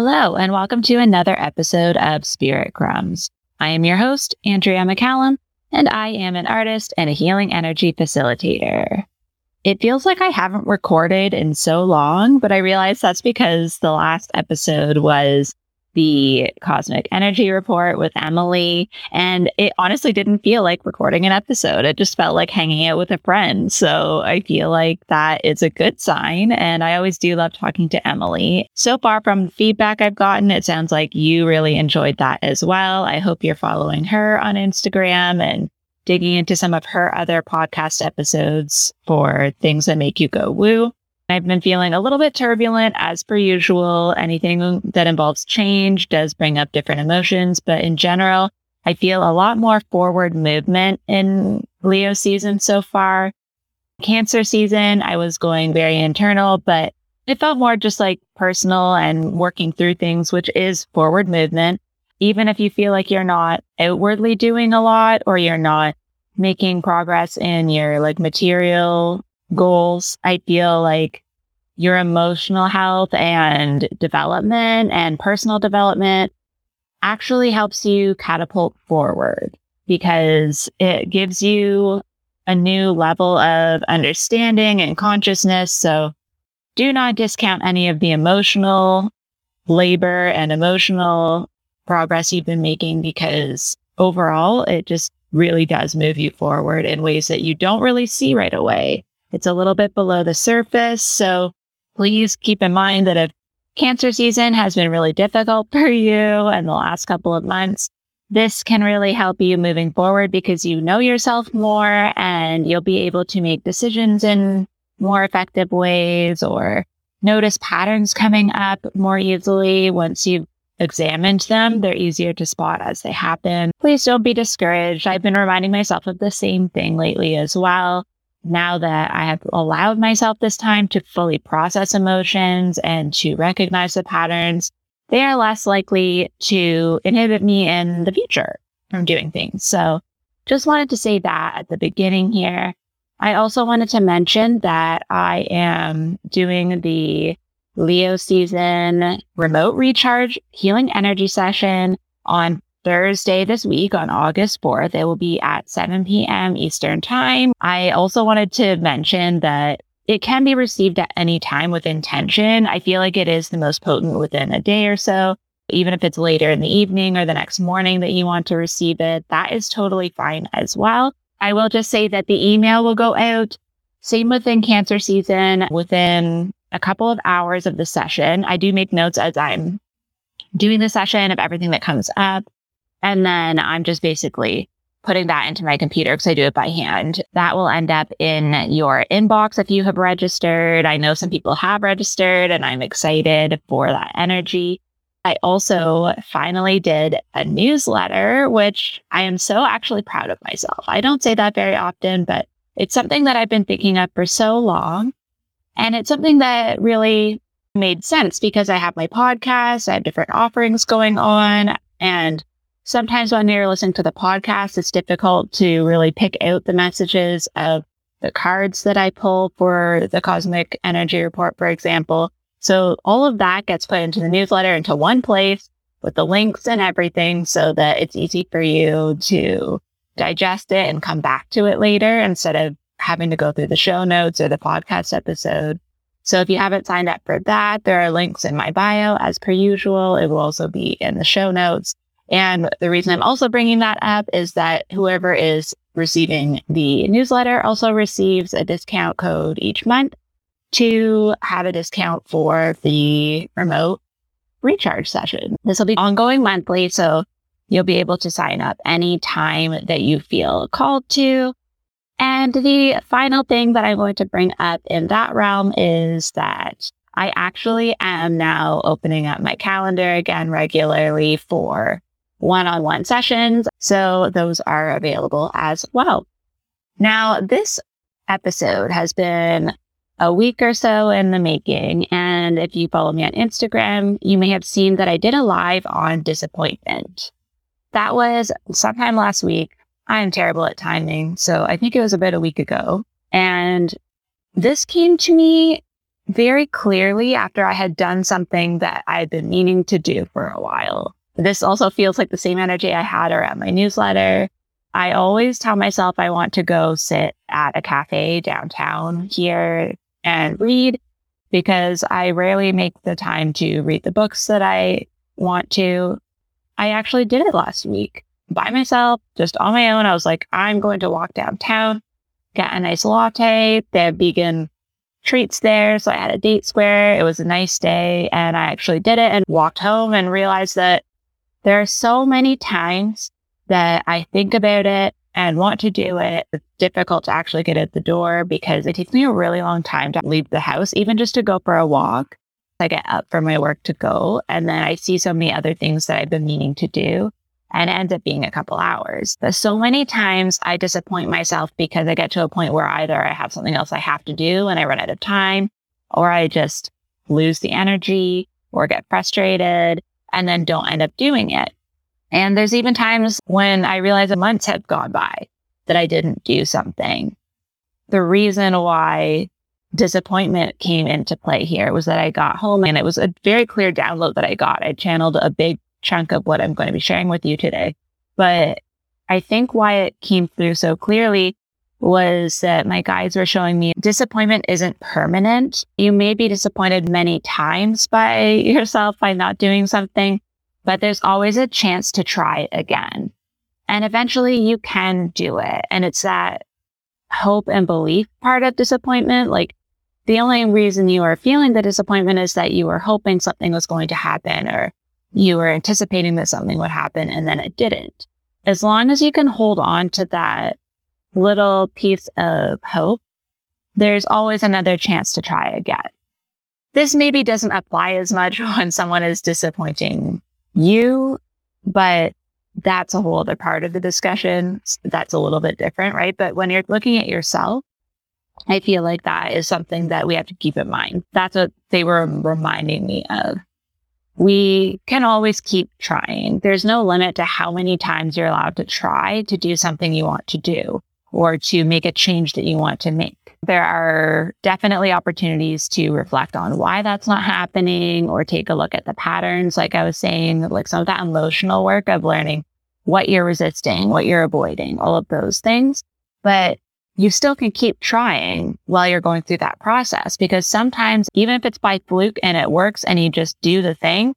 Hello, and welcome to another episode of Spirit Crumbs. I am your host, Andrea McCallum, and I am an artist and a healing energy facilitator. It feels like I haven't recorded in so long, but I realize that's because the last episode was the Cosmic Energy Report with Emily. And it honestly didn't feel like recording an episode. It just felt like hanging out with a friend. So I feel like that is a good sign. And I always do love talking to Emily. So far from feedback I've gotten, it sounds like you really enjoyed that as well. I hope you're following her on Instagram and digging into some of her other podcast episodes for things that make you go woo. I've been feeling a little bit turbulent as per usual. Anything that involves change does bring up different emotions, but in general, I feel a lot more forward movement in Leo season so far. Cancer season, I was going very internal, but it felt more just like personal and working through things, which is forward movement. Even if you feel like you're not outwardly doing a lot or you're not making progress in your like material goals, I feel like your emotional health and development and personal development actually helps you catapult forward because it gives you a new level of understanding and consciousness. So do not discount any of the emotional labor and emotional progress you've been making because overall it just really does move you forward in ways that you don't really see right away. It's a little bit below the surface. So please keep in mind that if cancer season has been really difficult for you in the last couple of months, this can really help you moving forward because you know yourself more and you'll be able to make decisions in more effective ways or notice patterns coming up more easily once you've examined them. They're easier to spot as they happen. Please don't be discouraged. I've been reminding myself of the same thing lately as well now that I have allowed myself this time to fully process emotions and to recognize the patterns, they are less likely to inhibit me in the future from doing things. So just wanted to say that at the beginning here. I also wanted to mention that I am doing the Leo season remote recharge healing energy session on Thursday this week on August 4th. It will be at 7 p.m. Eastern Time. I also wanted to mention that it can be received at any time with intention. I feel like it is the most potent within a day or so. Even if it's later in the evening or the next morning that you want to receive it, that is totally fine as well. I will just say that the email will go out. Same within cancer season within a couple of hours of the session. I do make notes as I'm doing the session of everything that comes up. And then I'm just basically putting that into my computer because I do it by hand. That will end up in your inbox if you have registered. I know some people have registered and I'm excited for that energy. I also finally did a newsletter, which I am so actually proud of myself. I don't say that very often, but it's something that I've been thinking of for so long. And it's something that really made sense because I have my podcast, I have different offerings going on, and sometimes when you're listening to the podcast, it's difficult to really pick out the messages of the cards that I pull for the cosmic energy report, for example. So all of that gets put into the newsletter into one place with the links and everything so that it's easy for you to digest it and come back to it later instead of having to go through the show notes or the podcast episode. So if you haven't signed up for that, there are links in my bio as per usual. It will also be in the show notes. And the reason I'm also bringing that up is that whoever is receiving the newsletter also receives a discount code each month to have a discount for the remote recharge session. This will be ongoing monthly. So you'll be able to sign up any time that you feel called to. And the final thing that I'm going to bring up in that realm is that I actually am now opening up my calendar again regularly for one on one sessions. So those are available as well. Now, this episode has been a week or so in the making. And if you follow me on Instagram, you may have seen that I did a live on disappointment. That was sometime last week. I am terrible at timing. So I think it was about a week ago. And this came to me very clearly after I had done something that I had been meaning to do for a while. This also feels like the same energy I had around my newsletter. I always tell myself I want to go sit at a cafe downtown here and read because I rarely make the time to read the books that I want to. I actually did it last week by myself, just on my own. I was like, I'm going to walk downtown, get a nice latte. They have vegan treats there. So I had a date square. It was a nice day. And I actually did it and walked home and realized that there are so many times that I think about it and want to do it. It's difficult to actually get at the door because it takes me a really long time to leave the house, even just to go for a walk. I get up from my work to go, and then I see so many other things that I've been meaning to do, and it ends up being a couple hours. But so many times I disappoint myself because I get to a point where either I have something else I have to do and I run out of time, or I just lose the energy or get frustrated and then don't end up doing it. And there's even times when I realize a month had gone by that I didn't do something. The reason why disappointment came into play here was that I got home and it was a very clear download that I got. I channeled a big chunk of what I'm going to be sharing with you today. But I think why it came through so clearly was that my guides were showing me disappointment isn't permanent. You may be disappointed many times by yourself by not doing something, but there's always a chance to try again. And eventually you can do it. And it's that hope and belief part of disappointment. Like the only reason you are feeling the disappointment is that you were hoping something was going to happen or you were anticipating that something would happen and then it didn't. As long as you can hold on to that little piece of hope, there's always another chance to try again. This maybe doesn't apply as much when someone is disappointing you, but that's a whole other part of the discussion. That's a little bit different, right? But when you're looking at yourself, I feel like that is something that we have to keep in mind. That's what they were reminding me of. We can always keep trying. There's no limit to how many times you're allowed to try to do something you want to do or to make a change that you want to make. There are definitely opportunities to reflect on why that's not happening or take a look at the patterns. Like I was saying, like some of that emotional work of learning what you're resisting, what you're avoiding, all of those things. But you still can keep trying while you're going through that process because sometimes even if it's by fluke and it works and you just do the thing,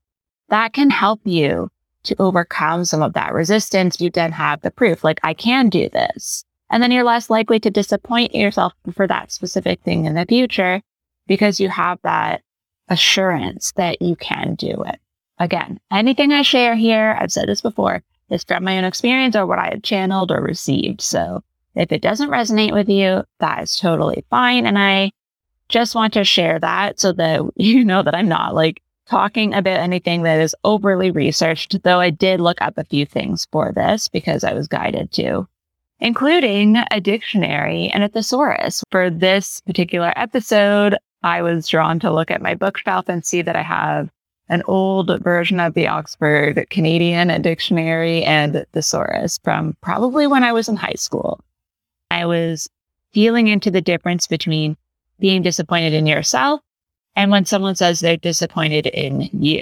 that can help you to overcome some of that resistance. You then have the proof like I can do this. And then you're less likely to disappoint yourself for that specific thing in the future because you have that assurance that you can do it. Again, anything I share here, I've said this before, is from my own experience or what I have channeled or received. So if it doesn't resonate with you, that is totally fine. And I just want to share that so that you know that I'm not like talking about anything that is overly researched, though I did look up a few things for this because I was guided to including a dictionary and a thesaurus. For this particular episode, I was drawn to look at my bookshelf and see that I have an old version of the Oxford Canadian Dictionary and thesaurus from probably when I was in high school. I was feeling into the difference between being disappointed in yourself and when someone says they're disappointed in you.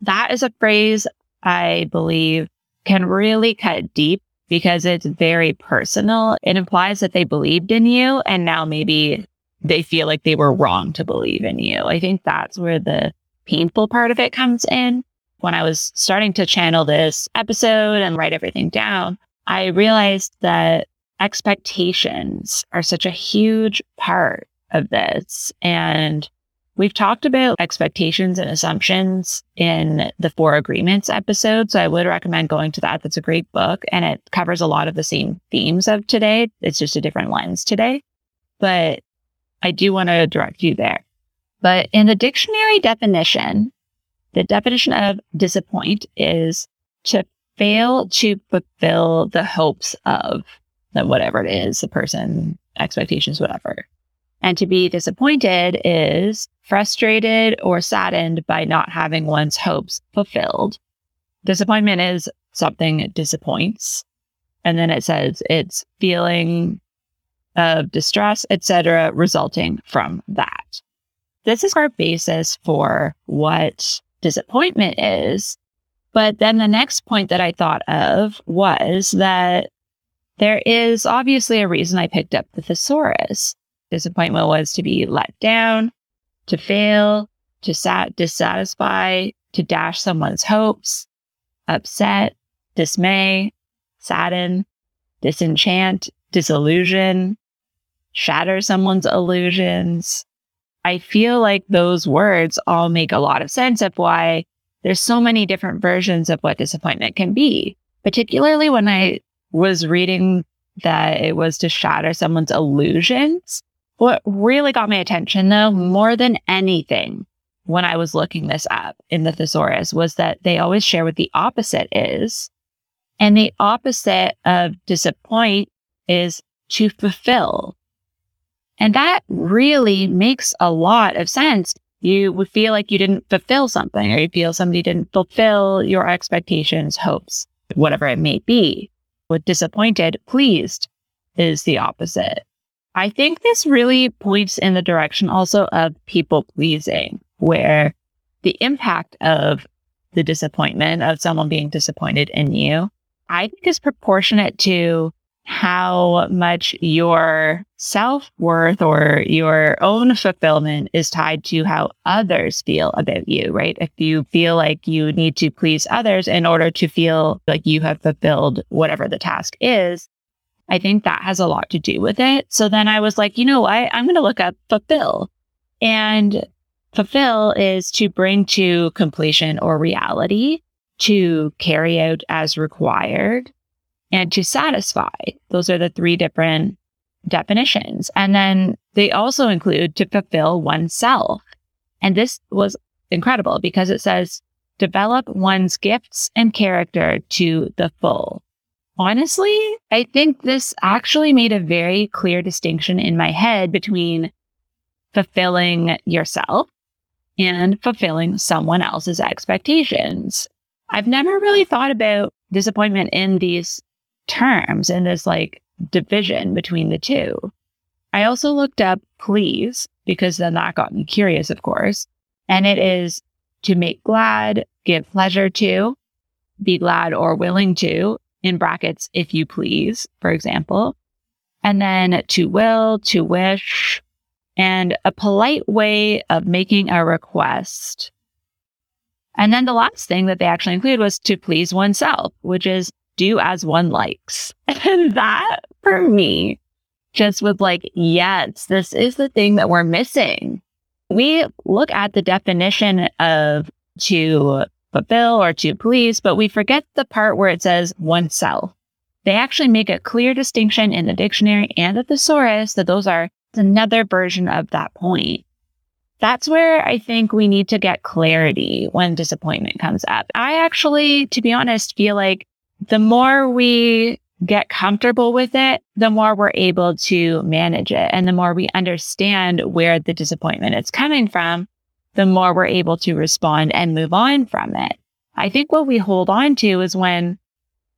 That is a phrase I believe can really cut deep because it's very personal. It implies that they believed in you and now maybe they feel like they were wrong to believe in you. I think that's where the painful part of it comes in. When I was starting to channel this episode and write everything down, I realized that expectations are such a huge part of this. And We've talked about expectations and assumptions in the Four Agreements episode. So I would recommend going to that. That's a great book and it covers a lot of the same themes of today. It's just a different lens today. But I do want to direct you there. But in the dictionary definition, the definition of disappoint is to fail to fulfill the hopes of whatever it is, the person, expectations, whatever. And to be disappointed is frustrated or saddened by not having one's hopes fulfilled. Disappointment is something disappoints. And then it says it's feeling of distress, etc., resulting from that. This is our basis for what disappointment is. But then the next point that I thought of was that there is obviously a reason I picked up the thesaurus. Disappointment was to be let down, to fail, to sat- dissatisfy, to dash someone's hopes, upset, dismay, sadden, disenchant, disillusion, shatter someone's illusions. I feel like those words all make a lot of sense of why there's so many different versions of what disappointment can be, particularly when I was reading that it was to shatter someone's illusions. What really got my attention though, more than anything, when I was looking this up in the thesaurus was that they always share what the opposite is. And the opposite of disappoint is to fulfill. And that really makes a lot of sense. You would feel like you didn't fulfill something or you feel somebody didn't fulfill your expectations, hopes, whatever it may be. With disappointed, pleased is the opposite. I think this really points in the direction also of people pleasing, where the impact of the disappointment of someone being disappointed in you, I think is proportionate to how much your self worth or your own fulfillment is tied to how others feel about you, right? If you feel like you need to please others in order to feel like you have fulfilled whatever the task is, I think that has a lot to do with it. So then I was like, you know what? I'm going to look up fulfill. And fulfill is to bring to completion or reality, to carry out as required, and to satisfy. Those are the three different definitions. And then they also include to fulfill oneself. And this was incredible because it says develop one's gifts and character to the full. Honestly, I think this actually made a very clear distinction in my head between fulfilling yourself and fulfilling someone else's expectations. I've never really thought about disappointment in these terms in this like division between the two. I also looked up please because then that got me curious, of course. And it is to make glad, give pleasure to, be glad or willing to, in brackets, if you please, for example. And then to will, to wish, and a polite way of making a request. And then the last thing that they actually include was to please oneself, which is do as one likes. And that for me just was like, yes, this is the thing that we're missing. We look at the definition of to fulfill or to please, but we forget the part where it says oneself. They actually make a clear distinction in the dictionary and the thesaurus that those are another version of that point. That's where I think we need to get clarity when disappointment comes up. I actually, to be honest, feel like the more we get comfortable with it, the more we're able to manage it. And the more we understand where the disappointment is coming from, the more we're able to respond and move on from it. I think what we hold on to is when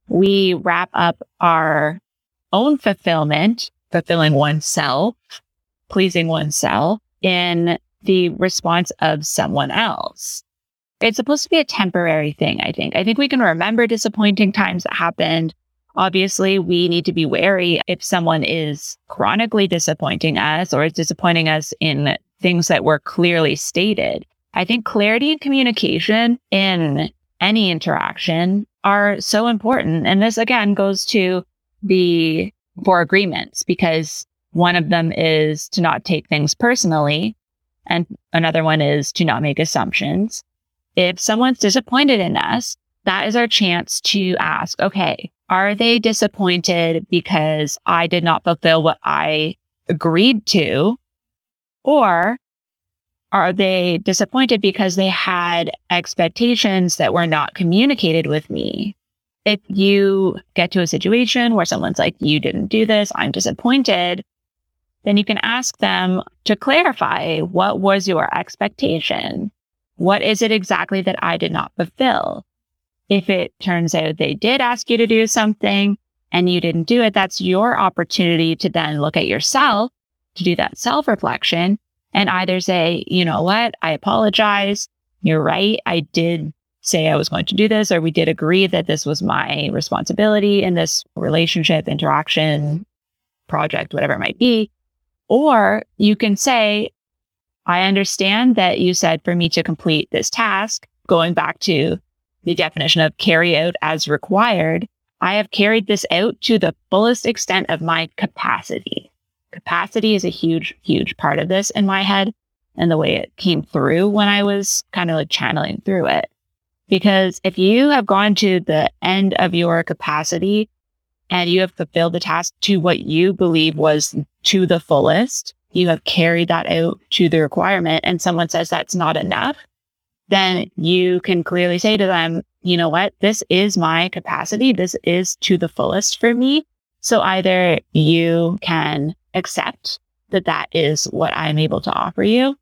we wrap up our own fulfillment, fulfilling oneself, pleasing oneself in the response of someone else. It's supposed to be a temporary thing, I think. I think we can remember disappointing times that happened. Obviously, we need to be wary if someone is chronically disappointing us or is disappointing us in things that were clearly stated. I think clarity and communication in any interaction are so important. And this again goes to the four agreements because one of them is to not take things personally. And another one is to not make assumptions if someone's disappointed in us, that is our chance to ask, okay, are they disappointed because I did not fulfill what I agreed to? Or are they disappointed because they had expectations that were not communicated with me? If you get to a situation where someone's like, you didn't do this, I'm disappointed, then you can ask them to clarify what was your expectation? What is it exactly that I did not fulfill? If it turns out they did ask you to do something and you didn't do it, that's your opportunity to then look at yourself to do that self reflection and either say, you know what, I apologize. You're right. I did say I was going to do this, or we did agree that this was my responsibility in this relationship, interaction, project, whatever it might be. Or you can say, I understand that you said for me to complete this task, going back to the definition of carry out as required. I have carried this out to the fullest extent of my capacity capacity is a huge, huge part of this in my head and the way it came through when I was kind of like channeling through it. Because if you have gone to the end of your capacity and you have fulfilled the task to what you believe was to the fullest, you have carried that out to the requirement and someone says that's not enough, then you can clearly say to them, you know what? This is my capacity. This is to the fullest for me. So either you can accept that that is what I'm able to offer you,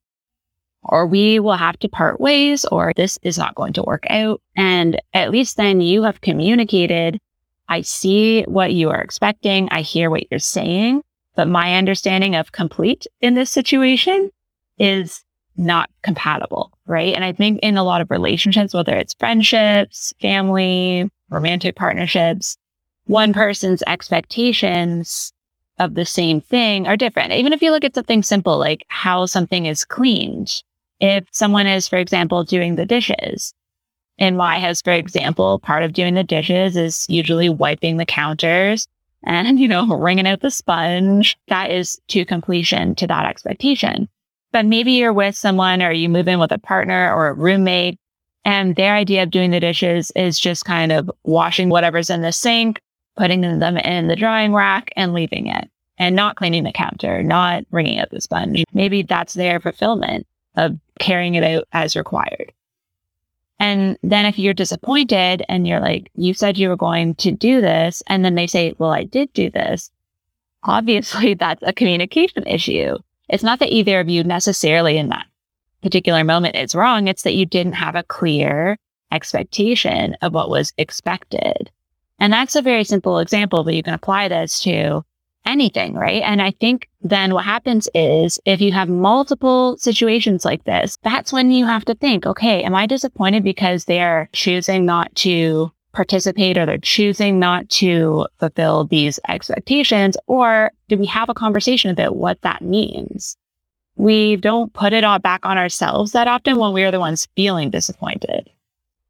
or we will have to part ways, or this is not going to work out. And at least then you have communicated. I see what you are expecting. I hear what you're saying, but my understanding of complete in this situation is not compatible. Right. And I think in a lot of relationships, whether it's friendships, family, romantic partnerships, one person's expectations of the same thing are different. Even if you look at something simple like how something is cleaned, if someone is, for example, doing the dishes, and my has, for example, part of doing the dishes is usually wiping the counters and, you know, wringing out the sponge. That is to completion to that expectation. But maybe you're with someone or you move in with a partner or a roommate and their idea of doing the dishes is just kind of washing whatever's in the sink, putting them in the drying rack and leaving it and not cleaning the counter, not bringing up the sponge. Maybe that's their fulfillment of carrying it out as required. And then if you're disappointed and you're like, you said you were going to do this, and then they say, well, I did do this. Obviously, that's a communication issue. It's not that either of you necessarily in that particular moment is wrong. It's that you didn't have a clear expectation of what was expected. And that's a very simple example, but you can apply this to anything, right? And I think then what happens is if you have multiple situations like this, that's when you have to think, okay, am I disappointed because they're choosing not to participate or they're choosing not to fulfill these expectations? Or do we have a conversation about what that means? We don't put it all back on ourselves that often when we're the ones feeling disappointed.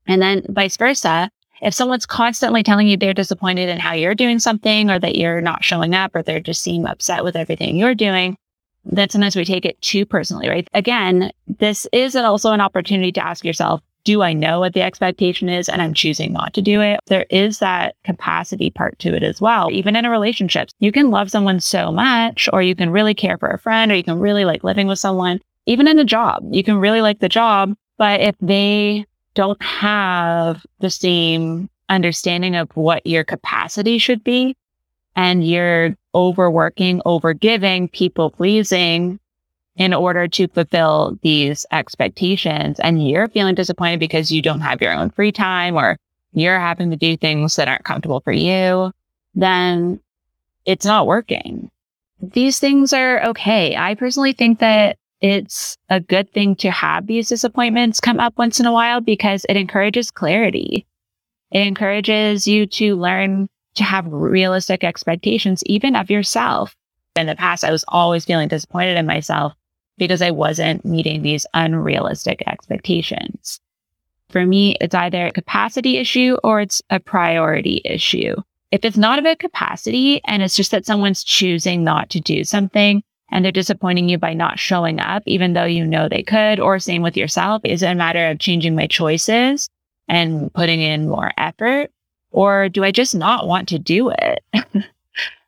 And then vice versa if someone's constantly telling you they're disappointed in how you're doing something or that you're not showing up or they're just seem upset with everything you're doing, then sometimes we take it too personally, right? Again, this is also an opportunity to ask yourself, do I know what the expectation is and I'm choosing not to do it? There is that capacity part to it as well. Even in a relationship, you can love someone so much, or you can really care for a friend, or you can really like living with someone. Even in a job, you can really like the job, but if they don't have the same understanding of what your capacity should be and you're overworking, overgiving, people pleasing in order to fulfill these expectations. And you're feeling disappointed because you don't have your own free time or you're having to do things that aren't comfortable for you, then it's not working. These things are okay. I personally think that it's a good thing to have these disappointments come up once in a while because it encourages clarity. It encourages you to learn to have realistic expectations, even of yourself. In the past, I was always feeling disappointed in myself because I wasn't meeting these unrealistic expectations. For me, it's either a capacity issue or it's a priority issue. If it's not about capacity and it's just that someone's choosing not to do something, and they're disappointing you by not showing up, even though you know they could, or same with yourself. Is it a matter of changing my choices and putting in more effort? Or do I just not want to do it?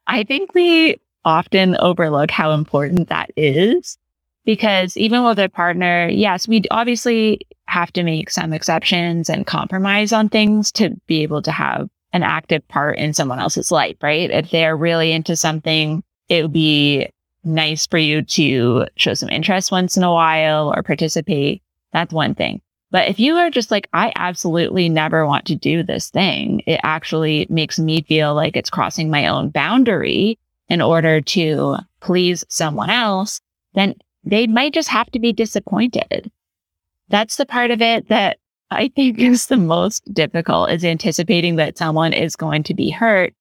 I think we often overlook how important that is Because even with a partner, yes, we obviously have to make some exceptions and compromise on things to be able to have an active part in someone else's life, right? If they're really into something, it would be nice for you to show some interest once in a while or participate. That's one thing. But if you are just like, I absolutely never want to do this thing, it actually makes me feel like it's crossing my own boundary in order to please someone else, then they might just have to be disappointed. That's the part of it that I think is the most difficult is anticipating that someone is going to be hurt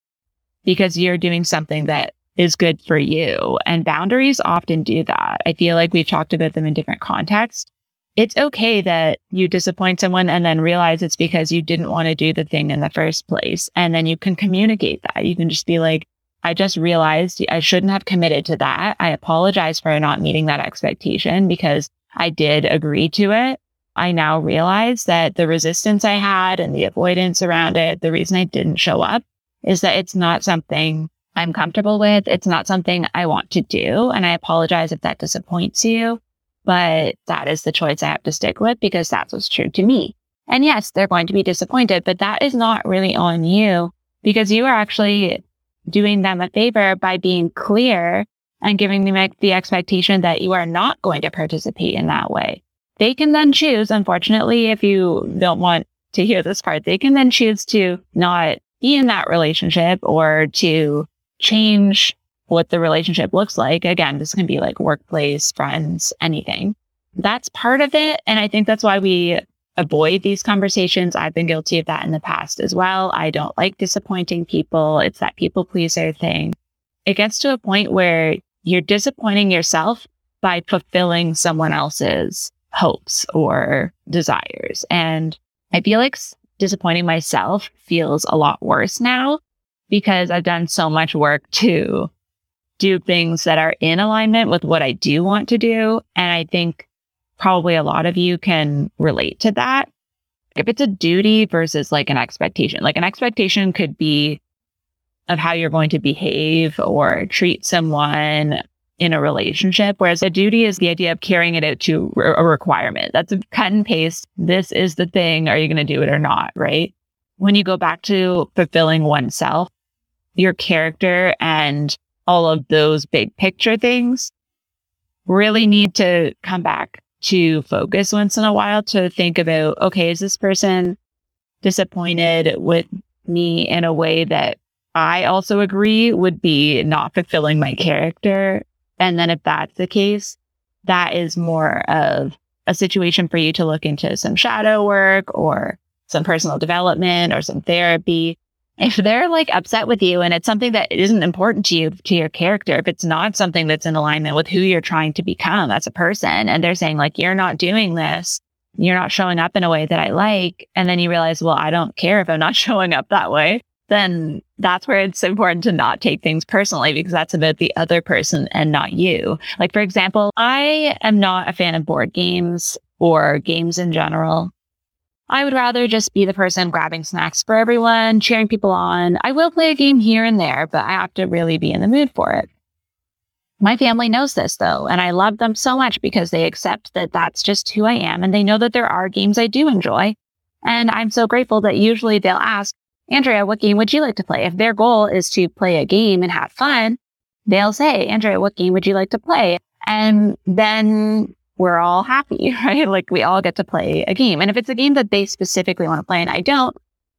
because you're doing something that is good for you. And boundaries often do that. I feel like we've talked about them in different contexts. It's okay that you disappoint someone and then realize it's because you didn't want to do the thing in the first place. And then you can communicate that. You can just be like, I just realized I shouldn't have committed to that. I apologize for not meeting that expectation because I did agree to it. I now realize that the resistance I had and the avoidance around it, the reason I didn't show up is that it's not something I'm comfortable with. It's not something I want to do. And I apologize if that disappoints you, but that is the choice I have to stick with because that's what's true to me. And yes, they're going to be disappointed, but that is not really on you because you are actually doing them a favor by being clear and giving them the expectation that you are not going to participate in that way. They can then choose, unfortunately, if you don't want to hear this part, they can then choose to not be in that relationship or to change what the relationship looks like. Again, this can be like workplace, friends, anything. That's part of it. And I think that's why we avoid these conversations. I've been guilty of that in the past as well. I don't like disappointing people. It's that people pleaser thing. It gets to a point where you're disappointing yourself by fulfilling someone else's hopes or desires. And I feel like disappointing myself feels a lot worse now because I've done so much work to do things that are in alignment with what I do want to do. And I think probably a lot of you can relate to that. If it's a duty versus like an expectation, like an expectation could be of how you're going to behave or treat someone in a relationship, whereas a duty is the idea of carrying it out to a requirement. That's a cut and paste. This is the thing. Are you going to do it or not? Right. When you go back to fulfilling oneself, your character and all of those big picture things really need to come back to focus once in a while to think about, okay, is this person disappointed with me in a way that I also agree would be not fulfilling my character? And then if that's the case, that is more of a situation for you to look into some shadow work or some personal development or some therapy if they're like upset with you and it's something that isn't important to you, to your character, if it's not something that's in alignment with who you're trying to become as a person, and they're saying, like, you're not doing this, you're not showing up in a way that I like, and then you realize, well, I don't care if I'm not showing up that way, then that's where it's important to not take things personally because that's about the other person and not you. Like, for example, I am not a fan of board games or games in general. I would rather just be the person grabbing snacks for everyone, cheering people on. I will play a game here and there, but I have to really be in the mood for it. My family knows this though, and I love them so much because they accept that that's just who I am and they know that there are games I do enjoy. And I'm so grateful that usually they'll ask, Andrea, what game would you like to play? If their goal is to play a game and have fun, they'll say, Andrea, what game would you like to play? And then we're all happy, right? Like we all get to play a game. And if it's a game that they specifically want to play and I don't,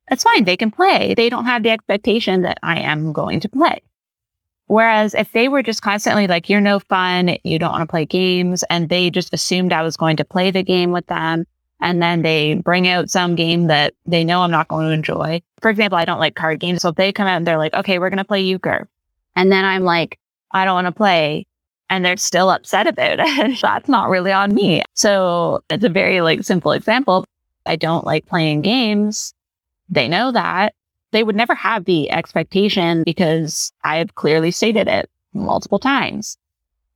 that's fine. They can play. They don't have the expectation that I am going to play. Whereas if they were just constantly like, you're no fun, you don't want to play games, and they just assumed I was going to play the game with them, and then they bring out some game that they know I'm not going to enjoy. For example, I don't like card games. So if they come out and they're like, okay, we're going to play euchre. And then I'm like, I don't want to play and they're still upset about it. That's not really on me. So it's a very like simple example. I don't like playing games. They know that. They would never have the expectation because I've clearly stated it multiple times.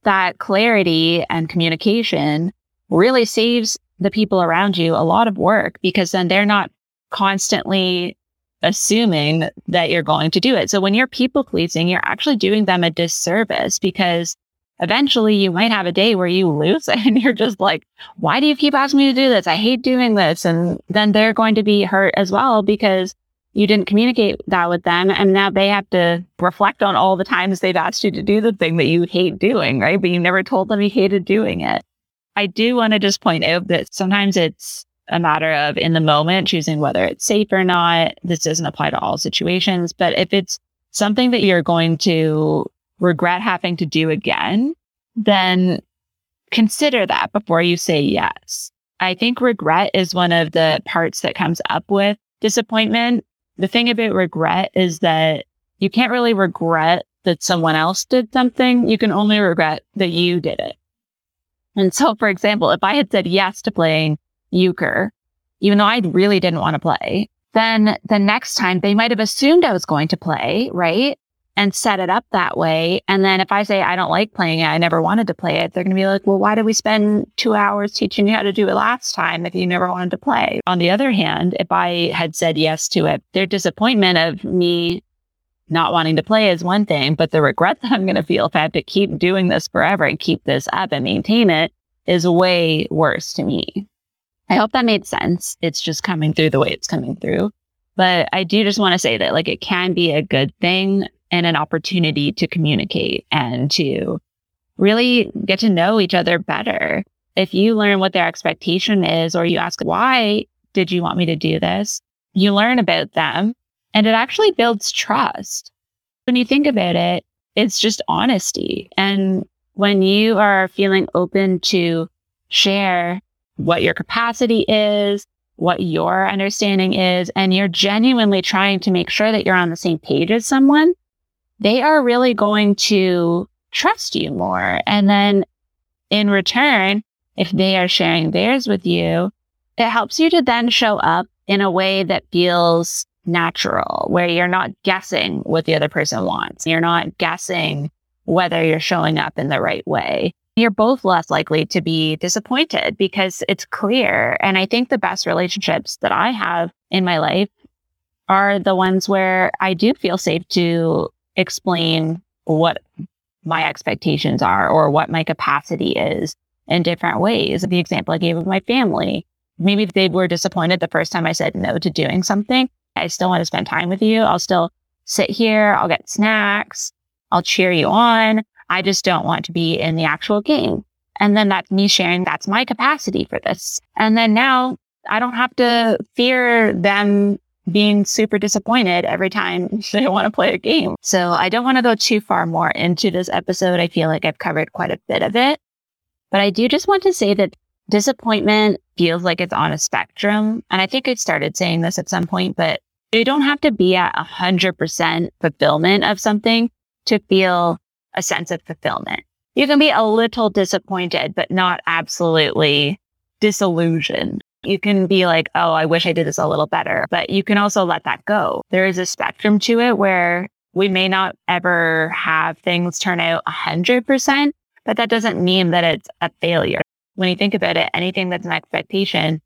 That clarity and communication really saves the people around you a lot of work because then they're not constantly assuming that you're going to do it. So when you're people pleasing, you're actually doing them a disservice because eventually you might have a day where you lose and you're just like, why do you keep asking me to do this? I hate doing this. And then they're going to be hurt as well because you didn't communicate that with them. And now they have to reflect on all the times they've asked you to do the thing that you hate doing, right? But you never told them you hated doing it. I do want to just point out that sometimes it's a matter of in the moment choosing whether it's safe or not. This doesn't apply to all situations, but if it's something that you're going to regret having to do again, then consider that before you say yes. I think regret is one of the parts that comes up with disappointment. The thing about regret is that you can't really regret that someone else did something. You can only regret that you did it. And so, for example, if I had said yes to playing euchre, even though I really didn't want to play, then the next time they might have assumed I was going to play, right? And set it up that way. And then if I say I don't like playing it, I never wanted to play it, they're going to be like, well, why did we spend two hours teaching you how to do it last time if you never wanted to play? On the other hand, if I had said yes to it, their disappointment of me not wanting to play is one thing, but the regret that I'm going to feel if I have to keep doing this forever and keep this up and maintain it is way worse to me. I hope that made sense. It's just coming through the way it's coming through. But I do just want to say that like it can be a good thing and an opportunity to communicate and to really get to know each other better. If you learn what their expectation is, or you ask, why did you want me to do this? You learn about them and it actually builds trust. When you think about it, it's just honesty. And when you are feeling open to share what your capacity is, what your understanding is, and you're genuinely trying to make sure that you're on the same page as someone, they are really going to trust you more. And then in return, if they are sharing theirs with you, it helps you to then show up in a way that feels natural, where you're not guessing what the other person wants. You're not guessing whether you're showing up in the right way. You're both less likely to be disappointed because it's clear. And I think the best relationships that I have in my life are the ones where I do feel safe to explain what my expectations are or what my capacity is in different ways. The example I gave of my family, maybe they were disappointed the first time I said no to doing something. I still want to spend time with you. I'll still sit here. I'll get snacks. I'll cheer you on. I just don't want to be in the actual game. And then that's me sharing that's my capacity for this. And then now I don't have to fear them being super disappointed every time they want to play a game. So I don't want to go too far more into this episode. I feel like I've covered quite a bit of it, but I do just want to say that disappointment feels like it's on a spectrum. And I think I started saying this at some point, but you don't have to be at 100% fulfillment of something to feel a sense of fulfillment. You can be a little disappointed, but not absolutely disillusioned. You can be like, oh, I wish I did this a little better, but you can also let that go. There is a spectrum to it where we may not ever have things turn out 100%, but that doesn't mean that it's a failure. When you think about it, anything that's an expectation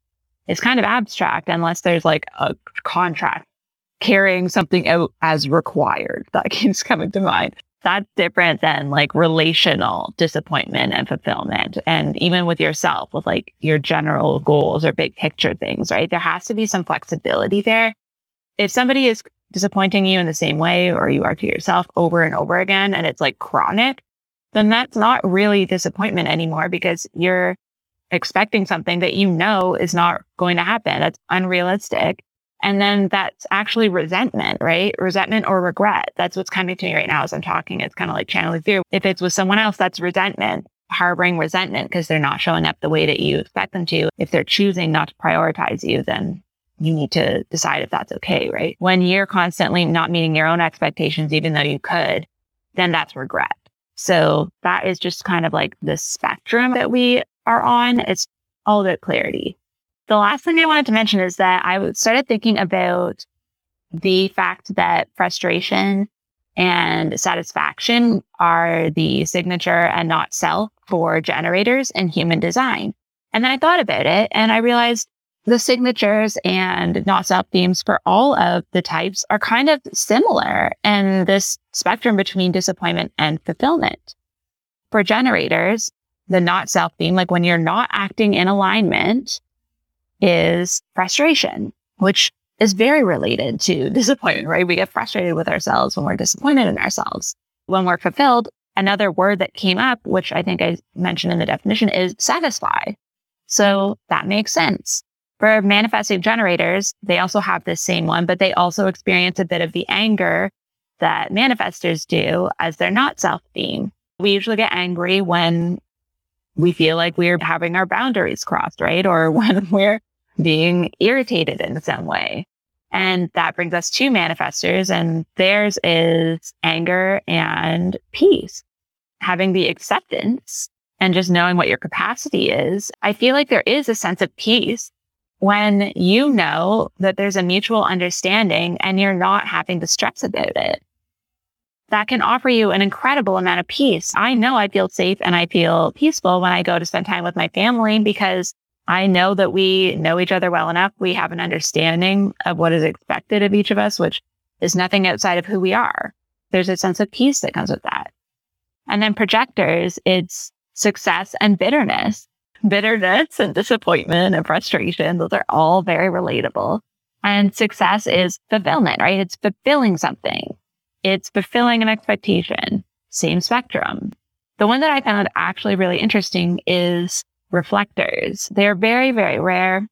is kind of abstract unless there's like a contract carrying something out as required. That keeps coming to mind. That's different than like relational disappointment and fulfillment. And even with yourself, with like your general goals or big picture things, right? There has to be some flexibility there. If somebody is disappointing you in the same way or you are to yourself over and over again and it's like chronic, then that's not really disappointment anymore because you're expecting something that you know is not going to happen. That's unrealistic. And then that's actually resentment, right? Resentment or regret. That's what's coming to me right now as I'm talking. It's kind of like channeling through. If it's with someone else, that's resentment, harboring resentment because they're not showing up the way that you expect them to. If they're choosing not to prioritize you, then you need to decide if that's okay, right? When you're constantly not meeting your own expectations, even though you could, then that's regret. So that is just kind of like the spectrum that we are on. It's all about clarity. The last thing I wanted to mention is that I started thinking about the fact that frustration and satisfaction are the signature and not self for generators in human design. And then I thought about it and I realized the signatures and not self themes for all of the types are kind of similar and this spectrum between disappointment and fulfillment. for generators, the not self theme, like when you're not acting in alignment, is frustration, which is very related to disappointment, right? We get frustrated with ourselves when we're disappointed in ourselves. When we're fulfilled, another word that came up, which I think I mentioned in the definition is satisfy. So that makes sense. For manifesting generators, they also have this same one, but they also experience a bit of the anger that manifestors do as they're not self theme. We usually get angry when we feel like we're having our boundaries crossed, right? Or when we're being irritated in some way. And that brings us to manifestors and theirs is anger and peace. Having the acceptance and just knowing what your capacity is. I feel like there is a sense of peace when you know that there's a mutual understanding and you're not having to stress about it. That can offer you an incredible amount of peace. I know I feel safe and I feel peaceful when I go to spend time with my family because I know that we know each other well enough. We have an understanding of what is expected of each of us, which is nothing outside of who we are. There's a sense of peace that comes with that. And then projectors, it's success and bitterness bitterness and disappointment and frustration. Those are all very relatable. And success is fulfillment, right? It's fulfilling something. It's fulfilling an expectation. Same spectrum. The one that I found actually really interesting is reflectors. They're very, very rare,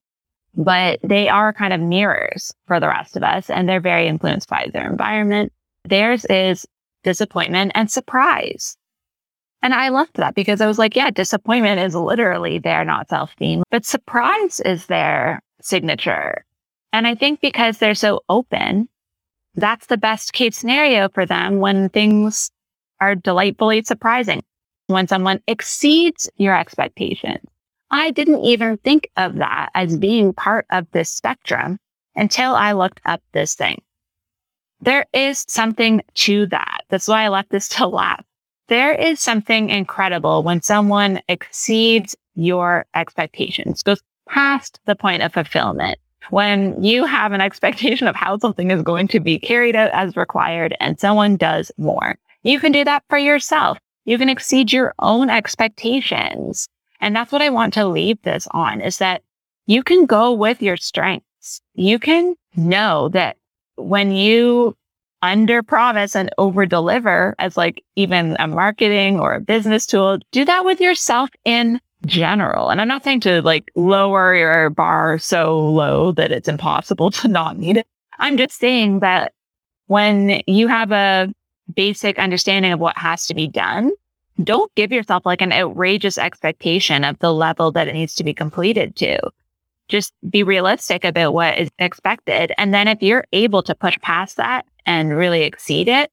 but they are kind of mirrors for the rest of us and they're very influenced by their environment. Theirs is disappointment and surprise. And I loved that because I was like, yeah, disappointment is literally their not self theme, but surprise is their signature. And I think because they're so open, that's the best case scenario for them when things are delightfully surprising, when someone exceeds your expectations. I didn't even think of that as being part of this spectrum until I looked up this thing. There is something to that. That's why I left this to last there is something incredible when someone exceeds your expectations, goes past the point of fulfillment. When you have an expectation of how something is going to be carried out as required and someone does more, you can do that for yourself. You can exceed your own expectations. And that's what I want to leave this on is that you can go with your strengths. You can know that when you under promise and over deliver as like even a marketing or a business tool. Do that with yourself in general. And I'm not saying to like lower your bar so low that it's impossible to not meet it. I'm just saying that when you have a basic understanding of what has to be done, don't give yourself like an outrageous expectation of the level that it needs to be completed to. Just be realistic about what is expected. And then if you're able to push past that and really exceed it,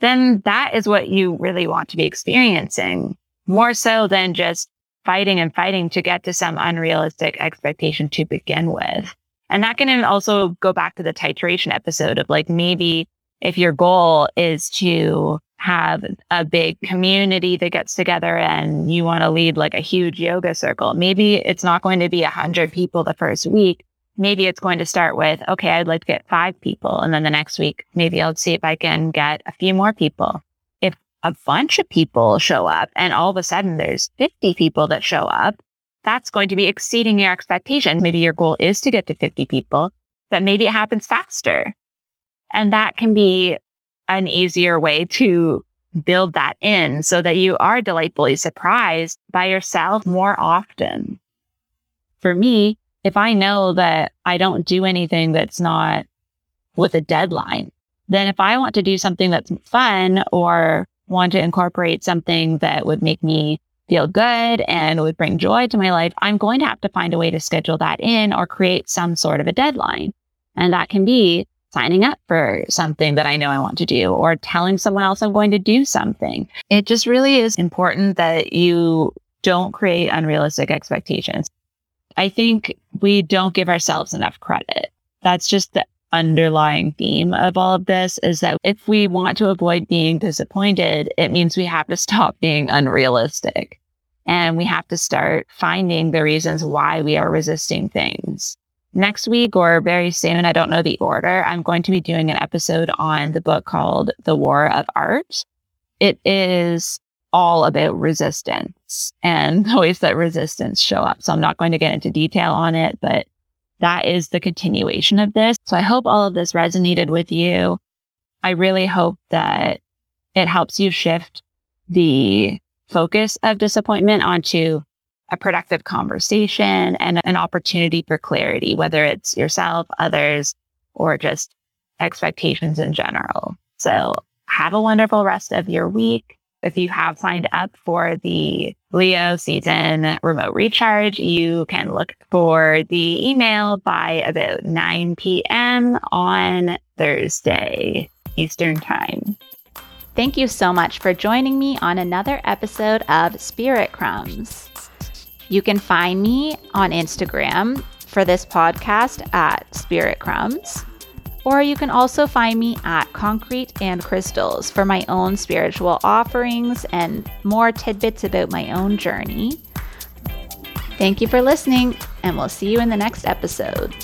then that is what you really want to be experiencing more so than just fighting and fighting to get to some unrealistic expectation to begin with. And that can also go back to the titration episode of like maybe if your goal is to have a big community that gets together and you want to lead like a huge yoga circle, maybe it's not going to be a hundred people the first week, maybe it's going to start with, okay, I'd like to get five people. And then the next week, maybe I'll see if I can get a few more people. If a bunch of people show up and all of a sudden there's 50 people that show up, that's going to be exceeding your expectation. Maybe your goal is to get to 50 people, but maybe it happens faster. And that can be an easier way to build that in so that you are delightfully surprised by yourself more often. For me, if I know that I don't do anything that's not with a deadline, then if I want to do something that's fun or want to incorporate something that would make me feel good and would bring joy to my life, I'm going to have to find a way to schedule that in or create some sort of a deadline. And that can be signing up for something that I know I want to do or telling someone else I'm going to do something. It just really is important that you don't create unrealistic expectations. I think we don't give ourselves enough credit. That's just the underlying theme of all of this is that if we want to avoid being disappointed, it means we have to stop being unrealistic and we have to start finding the reasons why we are resisting things. Next week or very soon, I don't know the order, I'm going to be doing an episode on the book called The War of Art. It is all about resistance and the ways that resistance show up. So I'm not going to get into detail on it, but that is the continuation of this. So I hope all of this resonated with you. I really hope that it helps you shift the focus of disappointment onto a productive conversation and an opportunity for clarity, whether it's yourself, others, or just expectations in general. So have a wonderful rest of your week. If you have signed up for the Leo season remote recharge, you can look for the email by about 9 p.m. on Thursday, Eastern Time. Thank you so much for joining me on another episode of Spirit Crumbs. You can find me on Instagram for this podcast at Spirit Crumbs. Or you can also find me at Concrete and Crystals for my own spiritual offerings and more tidbits about my own journey. Thank you for listening, and we'll see you in the next episode.